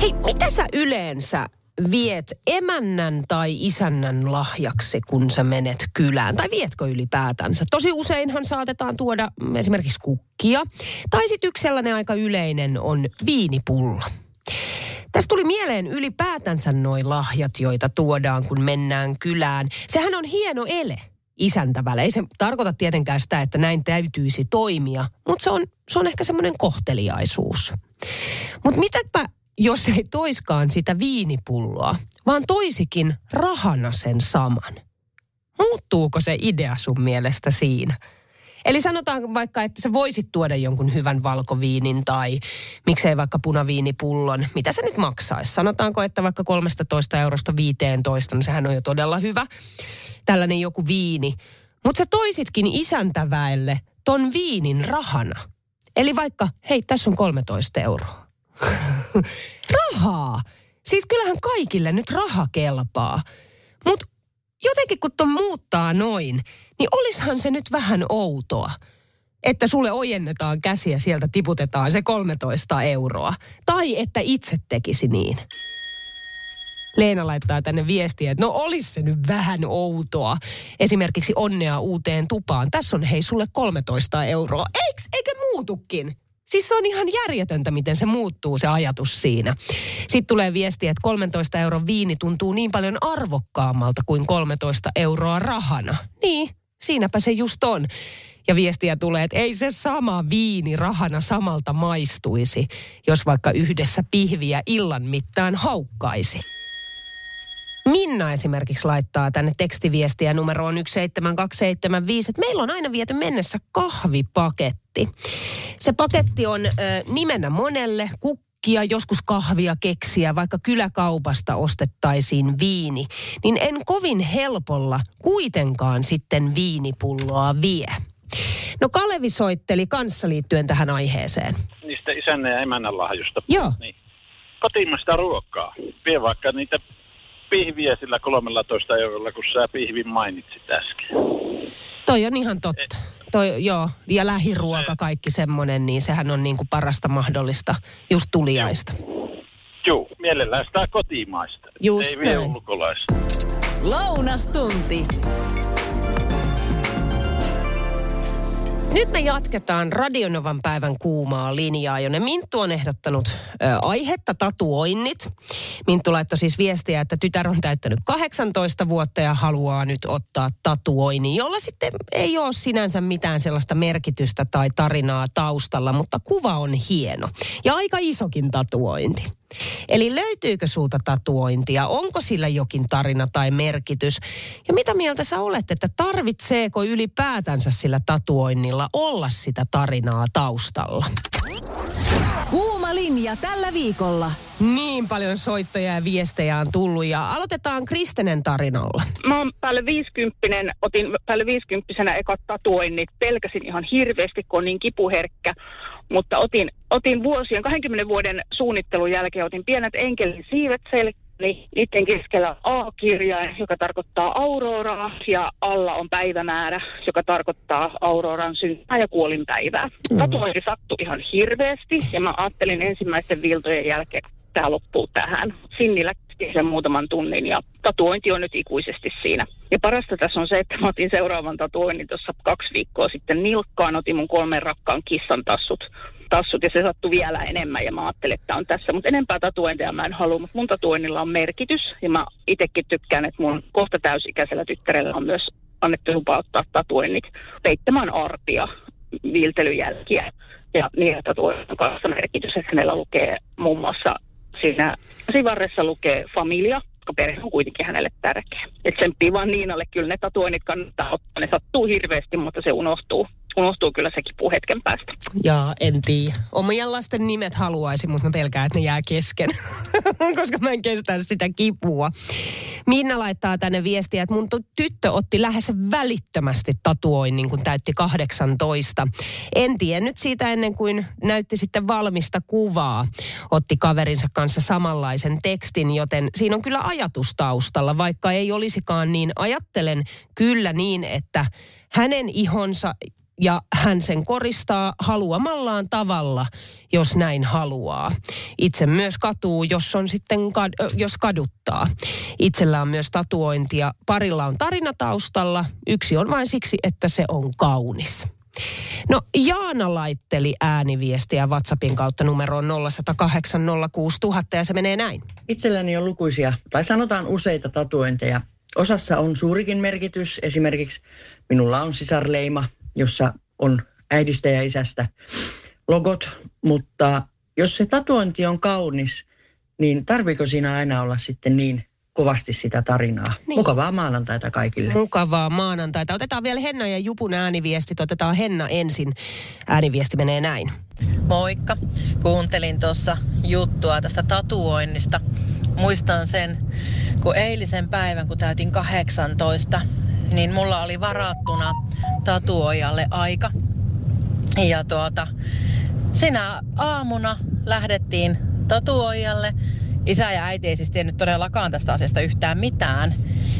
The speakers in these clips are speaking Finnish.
Hei, mitä sä yleensä viet emännän tai isännän lahjaksi, kun sä menet kylään? Tai vietkö ylipäätänsä? Tosi useinhan saatetaan tuoda esimerkiksi kukkia. Tai sitten yksi sellainen aika yleinen on viinipullo. Tästä tuli mieleen ylipäätänsä noin lahjat, joita tuodaan, kun mennään kylään. Sehän on hieno ele isäntävälle. Ei se tarkoita tietenkään sitä, että näin täytyisi toimia, mutta se on, se on ehkä semmoinen kohteliaisuus. Mutta mitäpä jos ei toiskaan sitä viinipulloa, vaan toisikin rahana sen saman. Muuttuuko se idea sun mielestä siinä? Eli sanotaan vaikka, että sä voisit tuoda jonkun hyvän valkoviinin tai miksei vaikka punaviinipullon. Mitä se nyt maksaisi? Sanotaanko, että vaikka 13 eurosta 15, niin sehän on jo todella hyvä. Tällainen joku viini. Mutta sä toisitkin isäntäväelle ton viinin rahana. Eli vaikka, hei, tässä on 13 euroa. rahaa. Siis kyllähän kaikille nyt raha kelpaa. Mutta jotenkin kun ton muuttaa noin, niin olishan se nyt vähän outoa. Että sulle ojennetaan käsiä, sieltä tiputetaan se 13 euroa. Tai että itse tekisi niin. Leena laittaa tänne viestiä, että no olisi se nyt vähän outoa. Esimerkiksi onnea uuteen tupaan. Tässä on hei sulle 13 euroa. Eiks, eikö muutukin? Siis se on ihan järjetöntä, miten se muuttuu se ajatus siinä. Sitten tulee viesti, että 13 euron viini tuntuu niin paljon arvokkaammalta kuin 13 euroa rahana. Niin, siinäpä se just on. Ja viestiä tulee, että ei se sama viini rahana samalta maistuisi, jos vaikka yhdessä pihviä illan mittaan haukkaisi. Minna esimerkiksi laittaa tänne tekstiviestiä numeroon 17275, että meillä on aina viety mennessä kahvipaketti. Se paketti on ö, nimenä monelle, kukkia, joskus kahvia, keksiä, vaikka kyläkaupasta ostettaisiin viini, niin en kovin helpolla kuitenkaan sitten viinipulloa vie. No Kalevi soitteli kanssa liittyen tähän aiheeseen. Niistä isännän ja emännän lahjoista. Joo. Niin. Kotimaista ruokaa. Vie vaikka niitä pihviä sillä 13 eurolla, kun sä pihvin mainitsit äsken. Toi on ihan totta. Toi, joo, ja lähiruoka, kaikki semmoinen, niin sehän on niin kuin parasta mahdollista just tuliaista. Joo, mielellään sitä kotimaista. Just Ei vie näin. ulkolaista. Lounastunti. Nyt me jatketaan Radionovan päivän kuumaa linjaa, jonne Minttu on ehdottanut ö, aihetta tatuoinnit. Minttu laittoi siis viestiä, että tytär on täyttänyt 18 vuotta ja haluaa nyt ottaa tatuoinnin, jolla sitten ei ole sinänsä mitään sellaista merkitystä tai tarinaa taustalla, mutta kuva on hieno. Ja aika isokin tatuointi. Eli löytyykö sulta tatuointia? Onko sillä jokin tarina tai merkitys? Ja mitä mieltä sä olet, että tarvitseeko ylipäätänsä sillä tatuoinnilla olla sitä tarinaa taustalla? Kuuma linja tällä viikolla. Niin paljon soittoja ja viestejä on tullut ja aloitetaan Kristenen tarinalla. Mä oon päälle 50, otin päälle 50 ekat tatuoinnit. Pelkäsin ihan hirveästi, kun on niin kipuherkkä. Mutta otin, otin vuosien, 20 vuoden suunnittelun jälkeen, otin pienet enkelin siivet selkäni. Niiden keskellä A-kirjain, joka tarkoittaa auroraa, ja alla on päivämäärä, joka tarkoittaa auroran syntymää ja kuolinpäivää. Tatuointi sattui ihan hirveästi, ja mä ajattelin ensimmäisten viltojen jälkeen, että tämä loppuu tähän. Sinnillä kesti sen muutaman tunnin ja tatuointi on nyt ikuisesti siinä. Ja parasta tässä on se, että mä otin seuraavan tatuoinnin tuossa kaksi viikkoa sitten nilkkaan, otin mun kolmen rakkaan kissan tassut. tassut ja se sattui vielä enemmän ja mä ajattelin, että on tässä. Mutta enempää tatuointeja mä en halua, mutta mun tatuoinnilla on merkitys ja mä itsekin tykkään, että mun kohta täysikäisellä tyttärellä on myös annettu lupa ottaa tatuoinnit peittämään arpia, viiltelyjälkiä ja niillä tatuoinnilla on kanssa merkitys, että hänellä lukee muun muassa siinä sivarressa lukee familia, koska perhe on kuitenkin hänelle tärkeä. Et tsemppii vaan Niinalle, kyllä ne tatuoinnit kannattaa ottaa, ne sattuu hirveästi, mutta se unohtuu. Unohtuu kyllä se kipu hetken päästä. Jaa, en tiedä. Omien lasten nimet haluaisin, mutta mä pelkään, että ne jää kesken, koska mä en kestä sitä kipua. Minna laittaa tänne viestiä, että mun tyttö otti lähes välittömästi tatuoinnin, kun täytti 18. En tiennyt siitä ennen kuin näytti sitten valmista kuvaa. Otti kaverinsa kanssa samanlaisen tekstin, joten siinä on kyllä ajatus taustalla, vaikka ei olisikaan niin. Ajattelen kyllä niin, että hänen ihonsa ja hän sen koristaa haluamallaan tavalla, jos näin haluaa. Itse myös katuu, jos on sitten kad- jos kaduttaa. Itsellä on myös tatuointia. Parilla on tarina taustalla. Yksi on vain siksi, että se on kaunis. No Jaana laitteli ääniviestiä WhatsAppin kautta numeroon 0108 ja se menee näin. Itselläni on lukuisia, tai sanotaan useita tatuointeja. Osassa on suurikin merkitys. Esimerkiksi minulla on sisarleima, jossa on äidistä ja isästä logot, mutta jos se tatuointi on kaunis, niin tarviko siinä aina olla sitten niin kovasti sitä tarinaa. Niin. Mukavaa maanantaita kaikille. Mukavaa maanantaita. Otetaan vielä Henna ja Jupun ääniviestit. Otetaan Henna ensin. Ääniviesti menee näin. Moikka. Kuuntelin tuossa juttua tästä tatuoinnista. Muistan sen, kun eilisen päivän, kun täytin 18, niin mulla oli varattuna tatuojalle aika. Ja tuota, sinä aamuna lähdettiin tatuojalle. Isä ja äiti ei siis tiennyt todellakaan tästä asiasta yhtään mitään.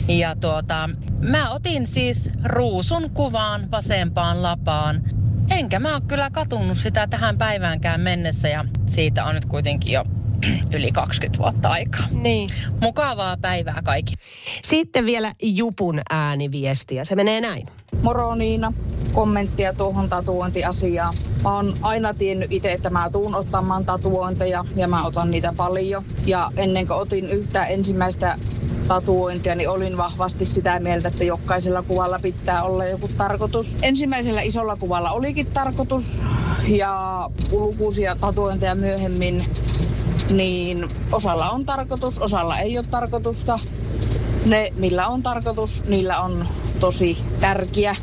Ja tuota, mä otin siis ruusun kuvaan vasempaan lapaan. Enkä mä ole kyllä katunut sitä tähän päiväänkään mennessä ja siitä on nyt kuitenkin jo yli 20 vuotta aikaa. Niin. Mukavaa päivää kaikki. Sitten vielä Jupun ääniviestiä. Se menee näin. Moro Niina, kommenttia tuohon tatuointiasiaan. Mä oon aina tiennyt itse, että mä tuun ottamaan tatuointeja ja mä otan niitä paljon. Ja ennen kuin otin yhtä ensimmäistä tatuointia, niin olin vahvasti sitä mieltä, että jokaisella kuvalla pitää olla joku tarkoitus. Ensimmäisellä isolla kuvalla olikin tarkoitus ja lukuisia tatuointeja myöhemmin niin osalla on tarkoitus, osalla ei ole tarkoitusta. Ne, millä on tarkoitus, niillä on tosi tärkeä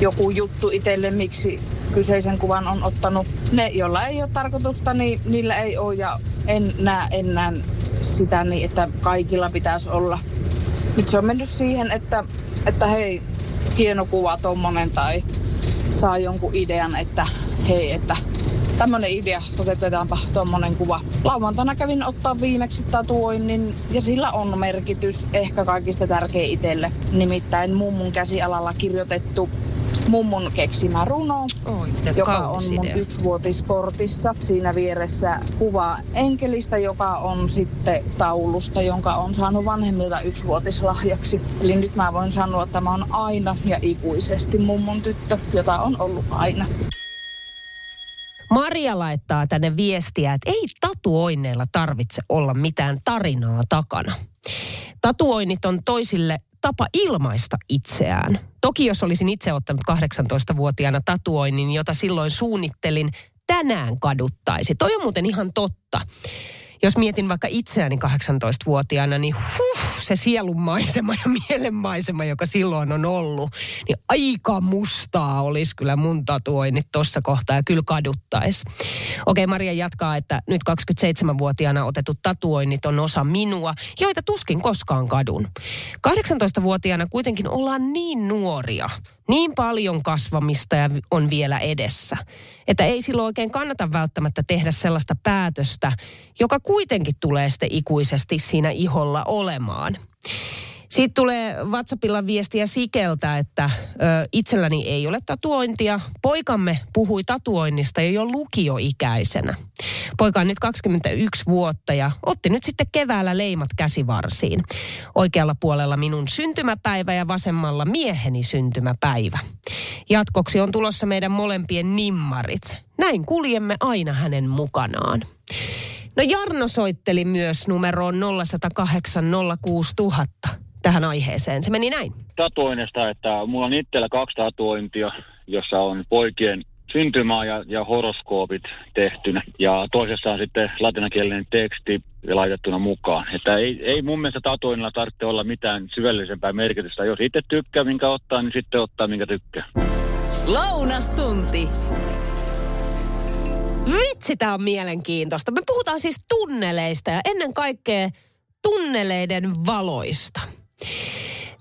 joku juttu itselle, miksi kyseisen kuvan on ottanut. Ne, joilla ei ole tarkoitusta, niin niillä ei ole ja en näe enää sitä niin, että kaikilla pitäisi olla. Nyt se on mennyt siihen, että, että hei, hieno kuva tommonen tai saa jonkun idean, että hei, että tämmönen idea, toteutetaanpa tuommoinen kuva. Lauantaina kävin ottaa viimeksi tatuoinnin ja sillä on merkitys ehkä kaikista tärkein itselle. Nimittäin mummun käsialalla kirjoitettu mummun keksimä runo, Oi, joka on mun idea. yksivuotisportissa. Siinä vieressä kuva enkelistä, joka on sitten taulusta, jonka on saanut vanhemmilta yksivuotislahjaksi. Eli nyt mä voin sanoa, että mä oon aina ja ikuisesti mummun tyttö, jota on ollut aina. Maria laittaa tänne viestiä, että ei tatuoinneilla tarvitse olla mitään tarinaa takana. Tatuoinnit on toisille tapa ilmaista itseään. Toki jos olisin itse ottanut 18-vuotiaana tatuoinnin, jota silloin suunnittelin, tänään kaduttaisi. Toi on muuten ihan totta jos mietin vaikka itseäni 18-vuotiaana, niin huh, se sielunmaisema ja mielenmaisema, joka silloin on ollut, niin aika mustaa olisi kyllä mun tatuoinnit tuossa kohtaa ja kyllä kaduttaisi. Okei, Maria jatkaa, että nyt 27-vuotiaana otetut tatuoinnit on osa minua, joita tuskin koskaan kadun. 18-vuotiaana kuitenkin ollaan niin nuoria, niin paljon kasvamista ja on vielä edessä, että ei silloin oikein kannata välttämättä tehdä sellaista päätöstä, joka kuitenkin tulee sitten ikuisesti siinä iholla olemaan. Sitten tulee WhatsAppilla viestiä Sikeltä, että ö, itselläni ei ole tatuointia. Poikamme puhui tatuoinnista jo lukioikäisenä. Poika on nyt 21 vuotta ja otti nyt sitten keväällä leimat käsivarsiin. Oikealla puolella minun syntymäpäivä ja vasemmalla mieheni syntymäpäivä. Jatkoksi on tulossa meidän molempien nimmarit. Näin kuljemme aina hänen mukanaan. No Jarno soitteli myös numeroon 0108 06000 tähän aiheeseen. Se meni näin. Tatuoinnista, että mulla on itsellä kaksi tatuointia, jossa on poikien syntymää ja, ja horoskoopit tehtynä. Ja toisessa on sitten latinakielinen teksti laitettuna mukaan. Että ei, ei mun mielestä tatuoinnilla tarvitse olla mitään syvällisempää merkitystä. Jos itse tykkää, minkä ottaa, niin sitten ottaa, minkä tykkää. Lounastunti. Vitsi, tämä on mielenkiintoista. Me puhutaan siis tunneleista ja ennen kaikkea tunneleiden valoista.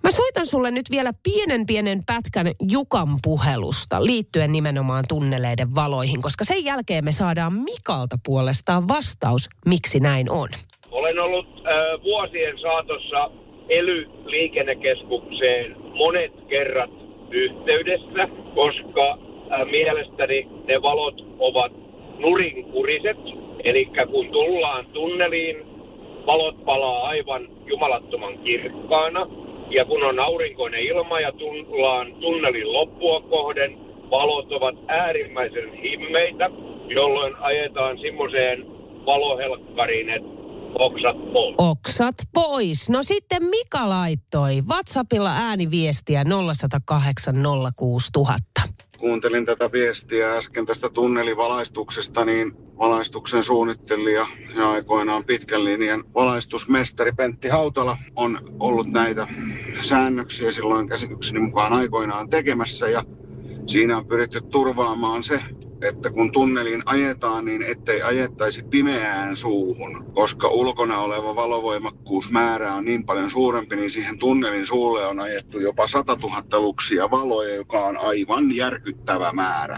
Mä soitan sulle nyt vielä pienen pienen pätkän Jukan puhelusta liittyen nimenomaan tunneleiden valoihin, koska sen jälkeen me saadaan Mikalta puolestaan vastaus, miksi näin on. Olen ollut äh, vuosien saatossa ELY-liikennekeskukseen monet kerrat yhteydessä, koska äh, mielestäni ne valot ovat nurinkuriset. Eli kun tullaan tunneliin, valot palaa aivan jumalattoman kirkkaana. Ja kun on aurinkoinen ilma ja tullaan tunnelin loppua kohden, valot ovat äärimmäisen himmeitä, jolloin ajetaan semmoiseen valohelkkariin, että oksat pois. Oksat pois. No sitten Mika laittoi WhatsAppilla ääniviestiä 0108 06000 kuuntelin tätä viestiä äsken tästä tunnelivalaistuksesta, niin valaistuksen suunnittelija ja aikoinaan pitkän linjan valaistusmestari Pentti Hautala on ollut näitä säännöksiä silloin käsitykseni mukaan aikoinaan tekemässä ja siinä on pyritty turvaamaan se, että kun tunnelin ajetaan, niin ettei ajettaisi pimeään suuhun, koska ulkona oleva valovoimakkuusmäärä on niin paljon suurempi, niin siihen tunnelin suulle on ajettu jopa 100 000 luksia valoja, joka on aivan järkyttävä määrä.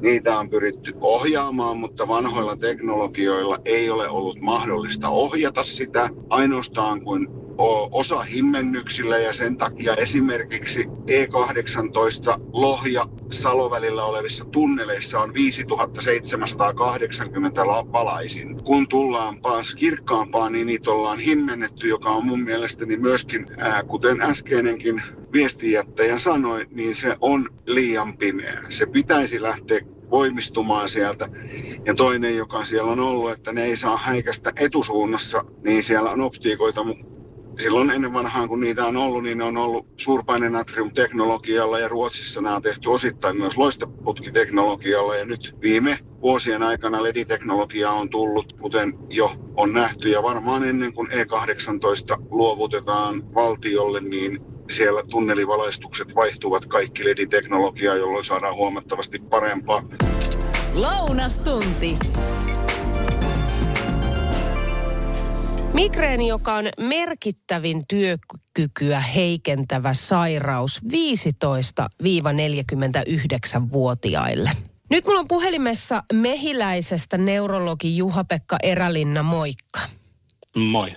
Niitä on pyritty ohjaamaan, mutta vanhoilla teknologioilla ei ole ollut mahdollista ohjata sitä. Ainoastaan kun osa himmennyksillä ja sen takia esimerkiksi E18 Lohja Salovälillä olevissa tunneleissa on 5780 valaisin. Kun tullaan taas kirkkaampaan, niin niitä ollaan himmennetty, joka on mun mielestäni myöskin, ää, kuten äskeinenkin viestijättäjä sanoi, niin se on liian pimeä. Se pitäisi lähteä voimistumaan sieltä. Ja toinen, joka siellä on ollut, että ne ei saa häikästä etusuunnassa, niin siellä on optiikoita silloin ennen vanhaan, kun niitä on ollut, niin ne on ollut suurpainenatrium-teknologialla ja Ruotsissa nämä on tehty osittain myös loisteputkiteknologialla ja nyt viime vuosien aikana LED-teknologia on tullut, kuten jo on nähty ja varmaan ennen kuin E18 luovutetaan valtiolle, niin siellä tunnelivalaistukset vaihtuvat kaikki LED-teknologiaa, jolloin saadaan huomattavasti parempaa. Lounastunti. Migreeni, joka on merkittävin työkykyä heikentävä sairaus 15-49-vuotiaille. Nyt mulla on puhelimessa mehiläisestä neurologi Juha-Pekka Erälinna, moikka. Moi.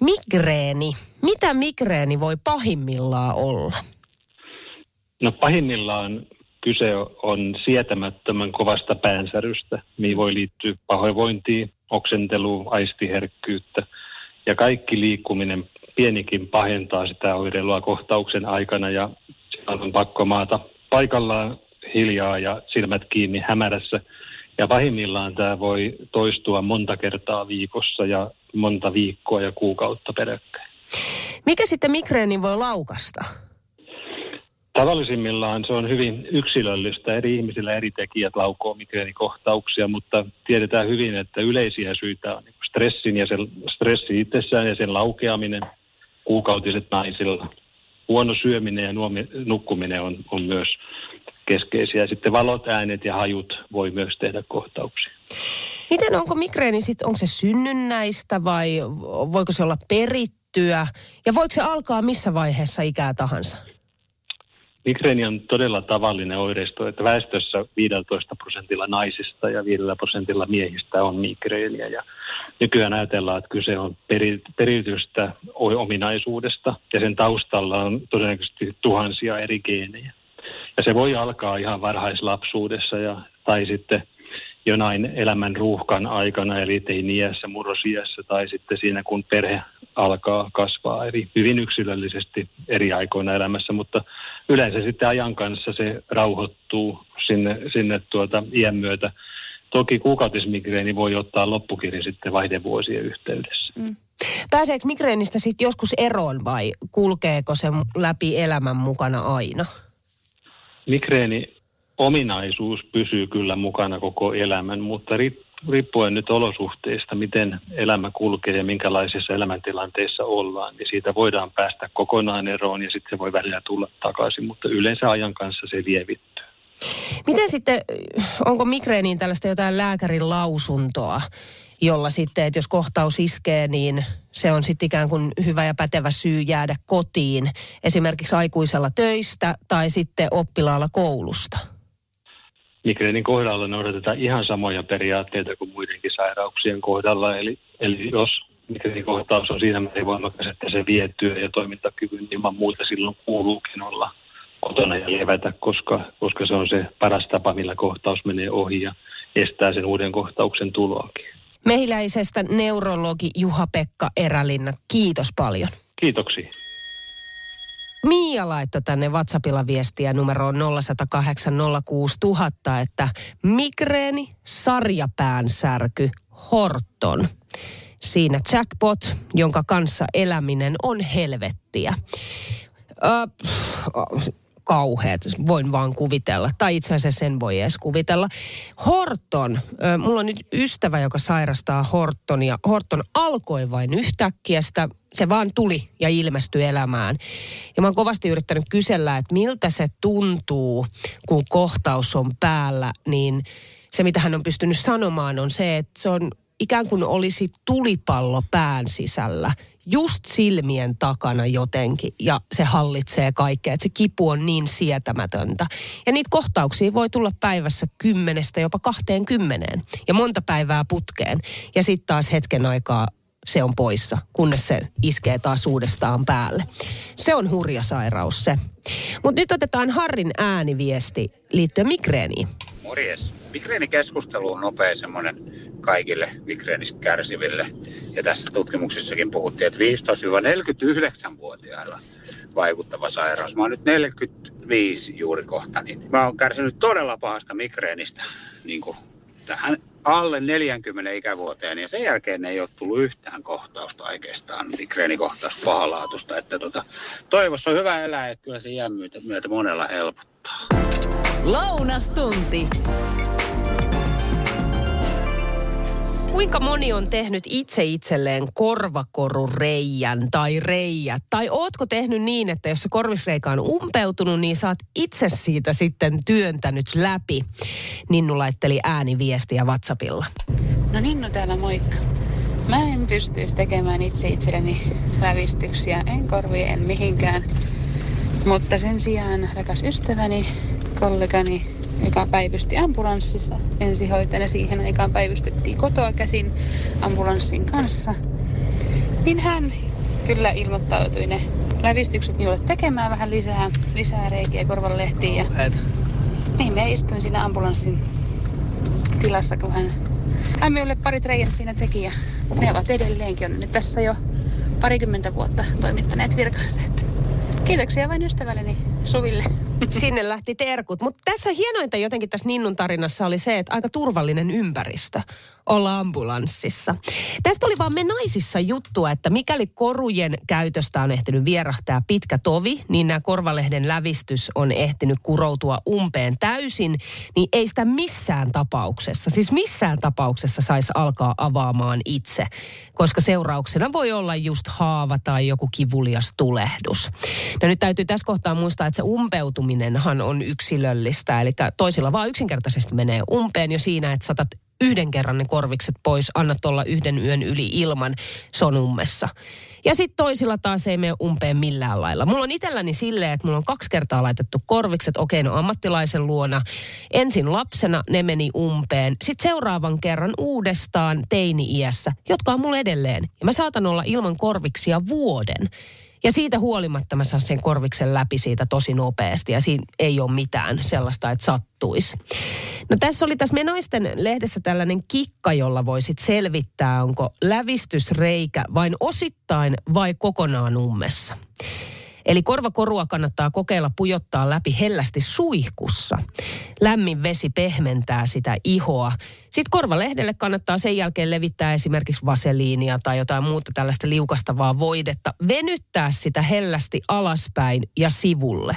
Migreeni. Mitä migreeni voi pahimmillaan olla? No pahimmillaan kyse on sietämättömän kovasta päänsärystä, mihin voi liittyä pahoinvointia, oksentelua, aistiherkkyyttä – ja kaikki liikkuminen pienikin pahentaa sitä oireilua kohtauksen aikana ja on pakko maata paikallaan hiljaa ja silmät kiinni hämärässä. Ja pahimmillaan tämä voi toistua monta kertaa viikossa ja monta viikkoa ja kuukautta peräkkäin. Mikä sitten migreenin voi laukasta? Tavallisimmillaan se on hyvin yksilöllistä. Eri ihmisillä eri tekijät laukoo migreenikohtauksia, mutta tiedetään hyvin, että yleisiä syitä on stressin ja sen, stressi itsessään ja sen laukeaminen kuukautiset naisilla. Huono syöminen ja nuomi, nukkuminen on, on myös keskeisiä. Sitten valot, äänet ja hajut voi myös tehdä kohtauksia. Miten onko migreeni sitten, onko se synnynnäistä vai voiko se olla perittyä? Ja voiko se alkaa missä vaiheessa ikää tahansa? Migreeni on todella tavallinen oireisto, että väestössä 15 prosentilla naisista ja 5 prosentilla miehistä on migreeniä. Ja nykyään ajatellaan, että kyse on peri, peritystä ominaisuudesta ja sen taustalla on todennäköisesti tuhansia eri geenejä. Ja se voi alkaa ihan varhaislapsuudessa ja, tai sitten jonain elämän ruuhkan aikana, eli teiniässä, murrosiässä tai sitten siinä, kun perhe alkaa kasvaa eri, hyvin yksilöllisesti eri aikoina elämässä, mutta yleensä sitten ajan kanssa se rauhoittuu sinne, sinne tuota iän myötä. Toki kuukautismigreeni voi ottaa loppukirja sitten vaihdevuosien yhteydessä. Mm. Pääseekö migreenistä sitten joskus eroon vai kulkeeko se läpi elämän mukana aina? Migreeni ominaisuus pysyy kyllä mukana koko elämän, mutta riippuen nyt olosuhteista, miten elämä kulkee ja minkälaisissa elämäntilanteissa ollaan, niin siitä voidaan päästä kokonaan eroon ja sitten se voi välillä tulla takaisin, mutta yleensä ajan kanssa se lievittyy. Miten sitten, onko migreeniin tällaista jotain lääkärin lausuntoa, jolla sitten, että jos kohtaus iskee, niin se on sitten ikään kuin hyvä ja pätevä syy jäädä kotiin, esimerkiksi aikuisella töistä tai sitten oppilaalla koulusta? Migreenin kohdalla noudatetaan ihan samoja periaatteita kuin muidenkin sairauksien kohdalla. Eli, eli jos migreenin kohtaus on siinä määrin voimakas, että se vie työ- ja toimintakyvyn ilman muuta, silloin kuuluukin olla kotona ja levätä, koska, koska se on se paras tapa, millä kohtaus menee ohi ja estää sen uuden kohtauksen tuloakin. Mehiläisestä neurologi Juha-Pekka Erälinna, kiitos paljon. Kiitoksia. Mia laittoi tänne WhatsAppilla viestiä numeroon 0108 06000, että migreeni, sarjapäänsärky, horton. Siinä jackpot, jonka kanssa eläminen on helvettiä. Ö, kauheat, voin vaan kuvitella. Tai itse asiassa sen voi edes kuvitella. Horton, mulla on nyt ystävä, joka sairastaa Hortonia. Horton alkoi vain yhtäkkiä, sitä, se vaan tuli ja ilmestyi elämään. Ja mä oon kovasti yrittänyt kysellä, että miltä se tuntuu, kun kohtaus on päällä, niin se mitä hän on pystynyt sanomaan on se, että se on ikään kuin olisi tulipallo pään sisällä – just silmien takana jotenkin ja se hallitsee kaikkea. Että se kipu on niin sietämätöntä. Ja niitä kohtauksia voi tulla päivässä kymmenestä jopa kahteen kymmeneen ja monta päivää putkeen. Ja sitten taas hetken aikaa se on poissa, kunnes se iskee taas uudestaan päälle. Se on hurja sairaus se. Mutta nyt otetaan Harrin ääniviesti liittyen migreeniin. Morjes. Migreenikeskustelu on nopea semmoinen kaikille migreenistä kärsiville. Ja tässä tutkimuksissakin puhuttiin, että 15-49-vuotiailla vaikuttava sairaus. Mä oon nyt 45 juuri kohta, niin mä oon kärsinyt todella pahasta migreenistä niin kuin tähän alle 40 ikävuoteen ja sen jälkeen ei ole tullut yhtään kohtausta oikeastaan, migreenikohtausta pahalaatusta. Että tota, toivossa on hyvä elää, että kyllä se iän myötä, myötä monella helpottaa. Lounastunti. Kuinka moni on tehnyt itse itselleen korvakorureijän tai reijät? Tai ootko tehnyt niin, että jos se korvisreikä on umpeutunut, niin saat itse siitä sitten työntänyt läpi? Ninnu laitteli ääniviestiä WhatsAppilla. No Ninnu täällä moikka. Mä en pystyisi tekemään itse itselleni lävistyksiä, en korvi, en mihinkään. Mutta sen sijaan rakas ystäväni, kollegani joka päivysti ambulanssissa ensihoitajana. Siihen aikaan päivystettiin kotoa käsin ambulanssin kanssa. Niin hän kyllä ilmoittautui ne lävistykset minulle tekemään vähän lisää, lisää reikiä korvanlehtiin. Ja niin me istuin siinä ambulanssin tilassa, kun hän, hän minulle parit reijät siinä teki. Ja ne ovat edelleenkin on nyt tässä jo parikymmentä vuotta toimittaneet virkansa. Kiitoksia vain ystävälleni Suville. Sinne lähti terkut. Mutta tässä hienointa jotenkin tässä Ninnun tarinassa oli se, että aika turvallinen ympäristö olla ambulanssissa. Tästä oli vaan me naisissa juttua, että mikäli korujen käytöstä on ehtinyt vierahtaa pitkä tovi, niin nämä korvalehden lävistys on ehtinyt kuroutua umpeen täysin, niin ei sitä missään tapauksessa, siis missään tapauksessa saisi alkaa avaamaan itse, koska seurauksena voi olla just haava tai joku kivulias tulehdus. No nyt täytyy tässä kohtaa muistaa, että se umpeutuminenhan on yksilöllistä, eli toisilla vaan yksinkertaisesti menee umpeen jo siinä, että saatat yhden kerran ne korvikset pois, annat olla yhden yön yli ilman, sonummessa. Ja sitten toisilla taas ei mene umpeen millään lailla. Mulla on itselläni silleen, että mulla on kaksi kertaa laitettu korvikset, okei, no ammattilaisen luona. Ensin lapsena ne meni umpeen. Sitten seuraavan kerran uudestaan teini-iässä, jotka on mulla edelleen. Ja mä saatan olla ilman korviksia vuoden. Ja siitä huolimatta mä saan sen korviksen läpi siitä tosi nopeasti ja siinä ei ole mitään sellaista, että sattuisi. No tässä oli tässä me naisten lehdessä tällainen kikka, jolla voisit selvittää, onko lävistysreikä vain osittain vai kokonaan ummessa. Eli korvakorua kannattaa kokeilla pujottaa läpi hellästi suihkussa. Lämmin vesi pehmentää sitä ihoa. Sitten korvalehdelle kannattaa sen jälkeen levittää esimerkiksi vaseliinia tai jotain muuta tällaista liukastavaa voidetta. Venyttää sitä hellästi alaspäin ja sivulle.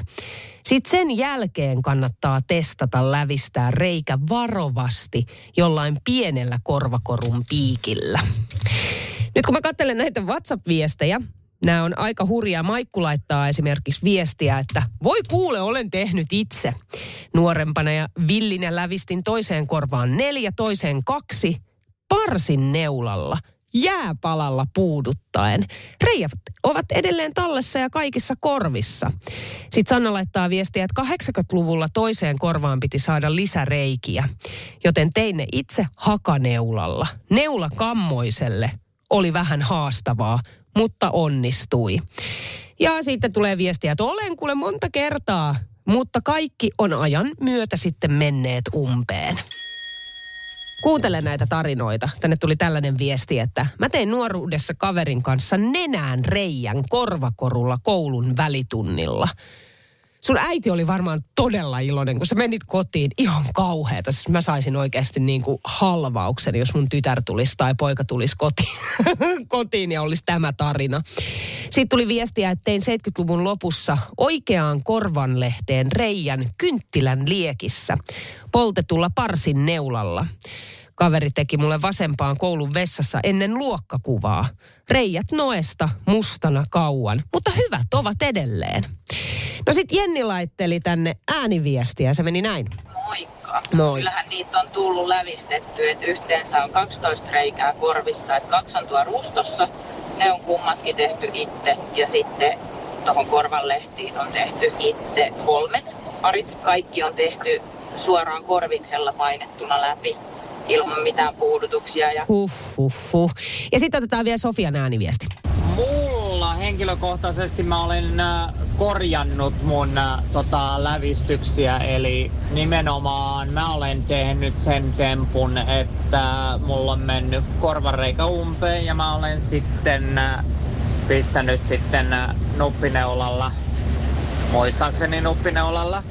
Sitten sen jälkeen kannattaa testata lävistää reikä varovasti jollain pienellä korvakorun piikillä. Nyt kun mä katselen näitä WhatsApp-viestejä, Nämä on aika hurjaa. Maikku laittaa esimerkiksi viestiä, että voi kuule, olen tehnyt itse. Nuorempana ja villinä lävistin toiseen korvaan neljä, toiseen kaksi, parsin neulalla – jääpalalla puuduttaen. Reijät ovat edelleen tallessa ja kaikissa korvissa. Sitten Sanna laittaa viestiä, että 80-luvulla toiseen korvaan piti saada lisäreikiä, joten tein ne itse hakaneulalla. Neula kammoiselle oli vähän haastavaa, mutta onnistui. Ja sitten tulee viestiä, että olen kuule monta kertaa, mutta kaikki on ajan myötä sitten menneet umpeen. Kuuntele näitä tarinoita. Tänne tuli tällainen viesti, että mä tein nuoruudessa kaverin kanssa nenään reijän korvakorulla koulun välitunnilla. Sun äiti oli varmaan todella iloinen, kun sä menit kotiin ihan kauheata. Siis mä saisin oikeasti niin kuin halvauksen, jos mun tytär tulisi tai poika tulisi kotiin, kotiin ja olisi tämä tarina. Sitten tuli viestiä, että tein 70-luvun lopussa oikeaan korvanlehteen reijän kynttilän liekissä poltetulla parsin neulalla. Kaveri teki mulle vasempaan koulun vessassa ennen luokkakuvaa. Reijät noesta mustana kauan, mutta hyvät ovat edelleen. No sit Jenni laitteli tänne ääniviestiä, se meni näin. Moikka. Moi. Kyllähän niitä on tullut lävistetty, että yhteensä on 12 reikää korvissa, että kaksi on tuo rustossa, ne on kummatkin tehty itse ja sitten tuohon korvanlehtiin on tehty itse kolmet parit. Kaikki on tehty suoraan korviksella painettuna läpi ilman mitään puudutuksia. Ja... Huh, huh, huh. Ja sitten otetaan vielä Sofian ääniviesti. Mulla henkilökohtaisesti mä olen äh, korjannut mun äh, tota, lävistyksiä, eli nimenomaan mä olen tehnyt sen tempun, että mulla on mennyt korvareikä umpeen ja mä olen sitten äh, pistänyt sitten nuppineulalla, muistaakseni nuppineulalla,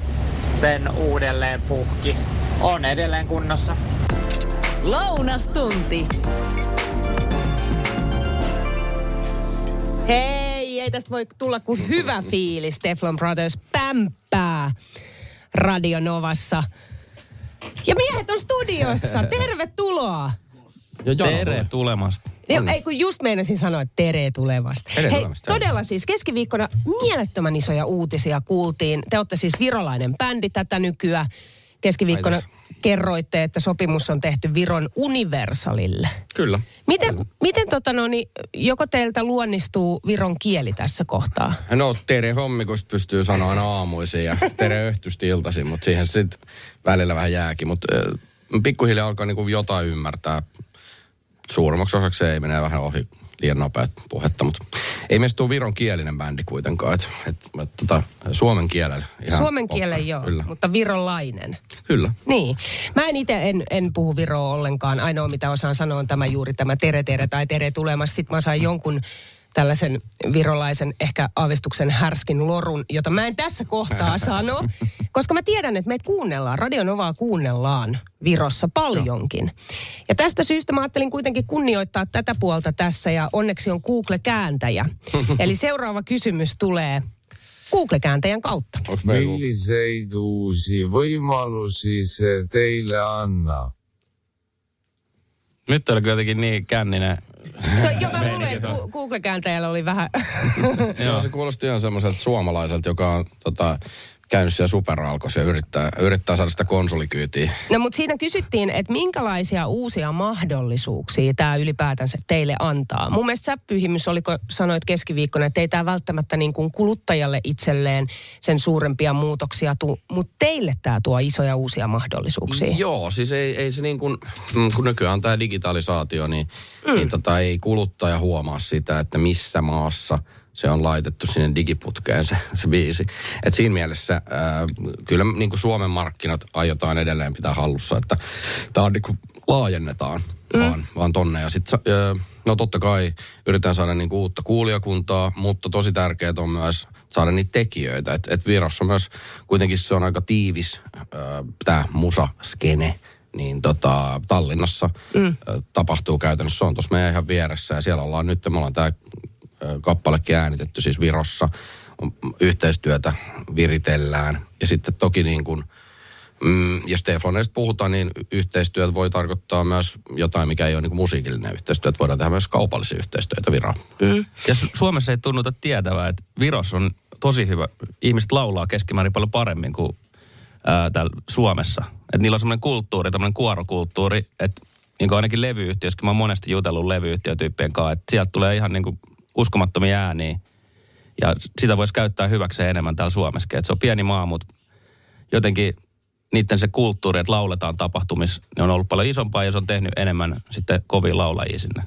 sen uudelleen puhki. On edelleen kunnossa. Lounastunti. Hei, ei tästä voi tulla kuin hyvä fiilis. Teflon Brothers pämpää Radionovassa. Ja miehet on studiossa. Tervetuloa. Tere tulemasta. Joo, ei kun just meinasin sanoa, että tere tulevasta. Tere Hei, tulemasta, joo. todella siis keskiviikkona mielettömän isoja uutisia kuultiin. Te olette siis virolainen bändi tätä nykyään. Keskiviikkona kerroitte, että sopimus on tehty Viron Universalille. Kyllä. Miten, miten tota no, niin, joko teiltä luonnistuu Viron kieli tässä kohtaa? No tere hommi, kun sit pystyy sanoa aina aamuisin ja tere öhtysti iltaisin, mutta siihen sitten välillä vähän jääkin. Mutta pikkuhiljaa alkaa niinku jotain ymmärtää. Suurimmaksi osaksi ei mene vähän ohi liian nopeat puhetta, mutta ei meistä tule viron kielinen bändi kuitenkaan. Et, et, et, tota, suomen kielellä. Ihan Suomen kielen joo, Kyllä. mutta virolainen. Kyllä. Niin. Mä en itse en, en puhu viroa ollenkaan. Ainoa mitä osaan sanoa on tämä juuri tämä tere tere tai tere tulemassa. Sitten mä saan jonkun tällaisen virolaisen ehkä aavistuksen härskin lorun, jota mä en tässä kohtaa sano, koska mä tiedän, että meitä kuunnellaan, Radionovaa kuunnellaan Virossa paljonkin. Ja tästä syystä mä ajattelin kuitenkin kunnioittaa tätä puolta tässä ja onneksi on Google-kääntäjä. Eli seuraava kysymys tulee Google-kääntäjän kautta. Milliseid uusi võimalusi see teile annab? Nyt oli jotenkin niin känninen. Se, joka luulee, että Gu- Google-kääntäjällä oli vähän... Joo, se kuulosti ihan semmoiselta suomalaiselta, joka on tota, käynyt siellä superalkossa ja yrittää, yrittää saada sitä konsolikyytiä. No mutta siinä kysyttiin, että minkälaisia uusia mahdollisuuksia tämä ylipäätänsä teille antaa. Mun mielestä sä Pyhimys oli, kun sanoit keskiviikkona, että ei tämä välttämättä niin kuin kuluttajalle itselleen sen suurempia muutoksia tuu, mutta teille tämä tuo isoja uusia mahdollisuuksia. Joo, siis ei, ei se niin kuin, mm, kun nykyään tämä digitalisaatio, niin, mm. niin tota, ei kuluttaja huomaa sitä, että missä maassa se on laitettu sinne digiputkeen se, se biisi. Et siinä mielessä ää, kyllä niin kuin Suomen markkinat aiotaan edelleen pitää hallussa, että tämä on niin kuin laajennetaan mm. vaan, vaan tonne. Ja sit, ää, no totta kai yritetään saada niin kuin uutta kuulijakuntaa, mutta tosi tärkeää on myös saada niitä tekijöitä. Et, et Virossa myös kuitenkin se on aika tiivis tämä musaskene niin tota, Tallinnassa mm. tapahtuu käytännössä. Se on tuossa meidän ihan vieressä ja siellä ollaan nyt, me ollaan tämä kappalekin äänitetty siis Virossa. On, yhteistyötä viritellään ja sitten toki niin kuin Mm, jos Tefloneista puhutaan, niin yhteistyöt voi tarkoittaa myös jotain, mikä ei ole niin musiikillinen yhteistyö. Että voidaan tehdä myös kaupallisia yhteistyötä Viroon. Mm. Ja Su- Suomessa ei tunnuta tietävää, että Virossa on tosi hyvä. Ihmiset laulaa keskimäärin paljon paremmin kuin ää, täällä Suomessa. Että niillä on semmoinen kulttuuri, tämmöinen kuorokulttuuri, että niin kuin ainakin levyyhtiössä, kun mä oon monesti jutellut levyyhtiötyyppien kanssa, että sieltä tulee ihan niin kuin uskomattomia ääniä. Ja sitä voisi käyttää hyväkseen enemmän täällä Suomessa. Se on pieni maa, mutta jotenkin niiden se kulttuuri, että lauletaan tapahtumissa, ne on ollut paljon isompaa ja se on tehnyt enemmän sitten kovia laulajia sinne.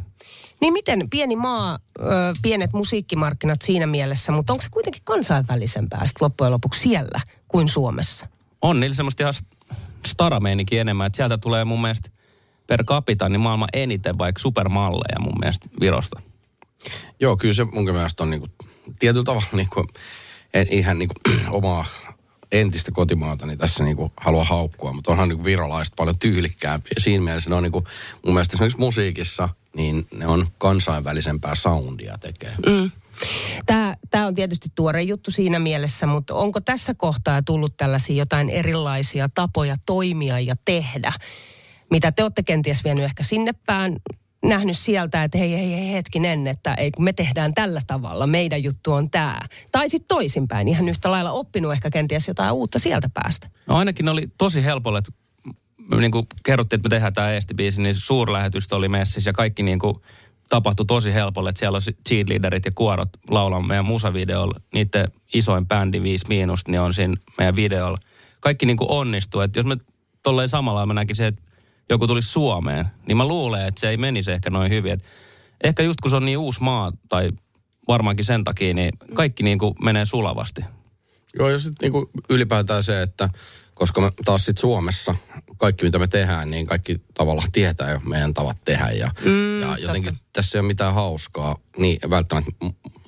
Niin miten pieni maa, ö, pienet musiikkimarkkinat siinä mielessä, mutta onko se kuitenkin kansainvälisempää sitten loppujen lopuksi siellä kuin Suomessa? On niillä semmoista ihan starameininkin enemmän, että sieltä tulee mun mielestä per capita niin maailman eniten vaikka supermalleja mun mielestä Virosta. Joo, kyllä se mun mielestä on niinku, tietyllä tavalla niinku, en ihan niinku, omaa entistä kotimaata niin tässä niinku halua haukkua, mutta onhan niinku virolaiset paljon tyylikkäämpiä. Siinä mielessä ne on niinku, mun mielestä esimerkiksi musiikissa, niin ne on kansainvälisempää soundia tekee. Mm. Tämä, tämä on tietysti tuore juttu siinä mielessä, mutta onko tässä kohtaa tullut tällaisia jotain erilaisia tapoja toimia ja tehdä, mitä te olette kenties vienyt ehkä sinne päin, nähnyt sieltä, että hei, hei, hei hetkinen, että ei kun me tehdään tällä tavalla, meidän juttu on tämä. Tai sitten toisinpäin, ihan yhtä lailla oppinut ehkä kenties jotain uutta sieltä päästä. No ainakin oli tosi helpolla, että niin kuin kerrottiin, että me tehdään tämä Eesti-biisi, niin suurlähetystö oli messissä ja kaikki niin kuin tapahtui tosi helpolla, että siellä on cheerleaderit ja kuorot laulaa meidän musavideolla. Niiden isoin bändi 5 miinus, niin on siinä meidän videolla. Kaikki niin kuin onnistuu, että jos me tolleen samalla mä näkisin, että joku tulisi Suomeen, niin mä luulen, että se ei menisi ehkä noin hyvin. Et ehkä just kun se on niin uusi maa, tai varmaankin sen takia, niin kaikki niin kuin menee sulavasti. Joo, ja sitten niinku ylipäätään se, että koska me taas sitten Suomessa kaikki mitä me tehdään, niin kaikki tavallaan tietää jo meidän tavat tehdä. Ja, Mm, ja jotenkin totta. tässä ei ole mitään hauskaa, niin välttämättä ei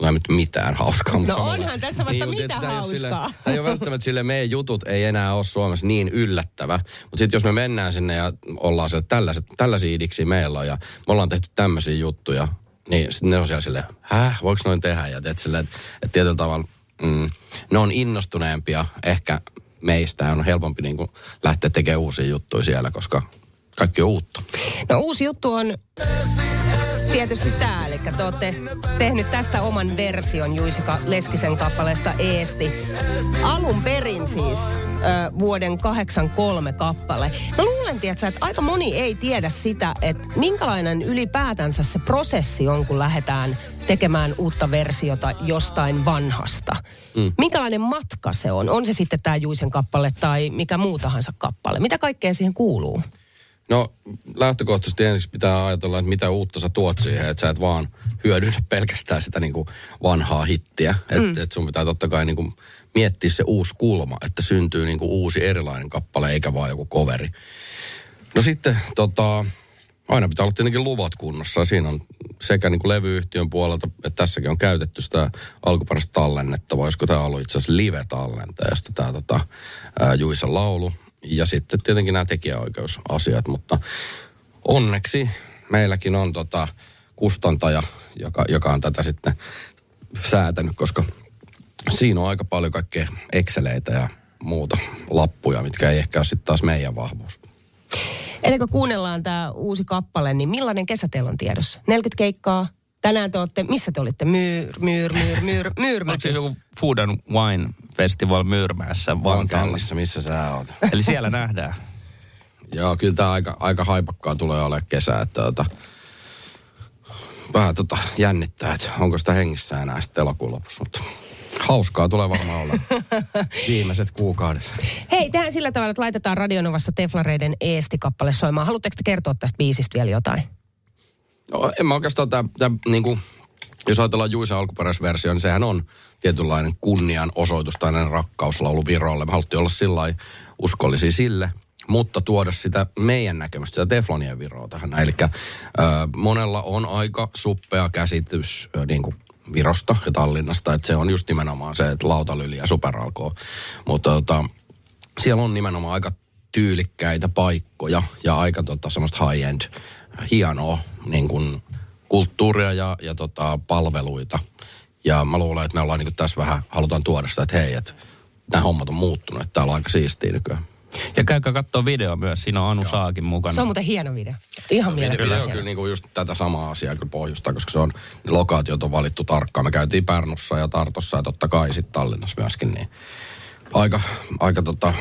ole mitään hauskaa. mutta No samalla- onhan tässä vaikka mutta mitä et sitä ei ole Sille, hauskaa. tämä ei ole välttämättä sille, meidän jutut ei enää ole Suomessa niin yllättävä. Mutta sitten jos me mennään sinne ja ollaan siellä, tällaiset, tällaisia idiksi meillä on ja me ollaan tehty tämmöisiä juttuja, niin sitten ne on siellä silleen, häh, voiko noin tehdä? Ja teet silleen, että, että tietyllä tavalla mm, ne on innostuneempia ehkä meistä ja on helpompi niin kuin lähteä tekemään uusia juttuja siellä, koska kaikki on uutta. No uusi juttu on tietysti tämä, eli te olette tehnyt tästä oman version Juisika Leskisen kappaleesta Eesti. Alun perin siis ö, vuoden 83 kappale. Mä luulen, tiedätkö, että aika moni ei tiedä sitä, että minkälainen ylipäätänsä se prosessi on, kun lähdetään tekemään uutta versiota jostain vanhasta. Mm. Minkälainen matka se on? On se sitten tämä Juisen kappale tai mikä muu tahansa kappale? Mitä kaikkea siihen kuuluu? No lähtökohtaisesti ensiksi pitää ajatella, että mitä uutta sä tuot siihen, että sä et vaan hyödynnä pelkästään sitä niin kuin vanhaa hittiä. Että Mm. et sun pitää totta kai niin kuin miettiä se uusi kulma, että syntyy niin kuin uusi erilainen kappale eikä vaan joku coveri. No sitten tota, aina pitää olla tietenkin luvat kunnossa. Siinä on sekä niin kuin levyyhtiön puolelta, että tässäkin on käytetty sitä alkuperäistä tallennetta, vai olisiko tämä ollut itse asiassa live-tallenta, josta tämä tota, ää, Juisan laulu. Ja sitten tietenkin nämä tekijäoikeusasiat, mutta onneksi meilläkin on tota kustantaja, joka, joka on tätä sitten säätänyt, koska siinä on aika paljon kaikkea Exceleitä ja muuta lappuja, mitkä ei ehkä ole sitten taas meidän vahvuus. Ennen kuin kuunnellaan tämä uusi kappale, niin millainen kesä teillä on tiedossa? 40 keikkaa. Tänään te olette, missä te olitte? Myyr, myyr, myyr, myyr, Oliko myyrmäki. se joku Food and Wine Festival Myyrmäessä Vantaalla? Vantaalla, missä sä oot. Eli siellä nähdään. Joo, kyllä tämä aika, aika haipakkaa tulee olemaan kesä, että tota, vähän tota jännittää, että onko sitä hengissä enää sitten elokuun lopussa, mutta hauskaa tulee varmaan olla viimeiset kuukaudet. Hei, tehdään sillä tavalla, että laitetaan Radionovassa Teflareiden Eesti-kappale soimaan. Haluatteko te kertoa tästä biisistä vielä jotain? No, en mä oikeastaan tämä, tämä niin kuin, jos ajatellaan Juisen alkuperäisversio, niin sehän on tietynlainen kunnian osoitus tai rakkauslaulu Virolle. Me haluttiin olla sillä uskollisia sille, mutta tuoda sitä meidän näkemystä, sitä Teflonien Viroa tähän. Eli äh, monella on aika suppea käsitys äh, niin kuin Virosta ja Tallinnasta, että se on just nimenomaan se, että lautalyli ja superalkoo. Mutta tota, siellä on nimenomaan aika tyylikkäitä paikkoja ja aika tota, semmoista high-end, hienoa niin kuin kulttuuria ja, ja tota, palveluita. Ja mä luulen, että me ollaan niin tässä vähän, halutaan tuoda sitä, että hei, että nämä hommat on muuttunut, että täällä on aika siistiä nykyään. Ja käykää katsoa video myös, siinä on Anu Saakin mukana. Se on muuten hieno video. Ihan Video, mielettömän video on kyllä niinku just tätä samaa asiaa kyllä pohjusta, koska se on, ne lokaatiot on valittu tarkkaan. Me käytiin Pärnussa ja Tartossa ja totta kai sitten Tallinnassa myöskin, niin aika, aika tota,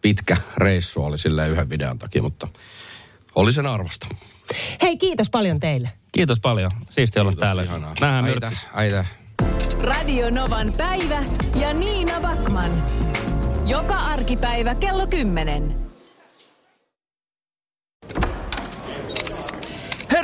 pitkä reissu oli silleen yhden videon takia, mutta oli sen arvosta. Hei, kiitos paljon teille. Kiitos paljon. Siisti olla Kiitos, täällä. ihanaa. Nähdään Aita, Myrtsissä. Aita. Radio Novan päivä ja Niina Backman. Joka arkipäivä kello 10.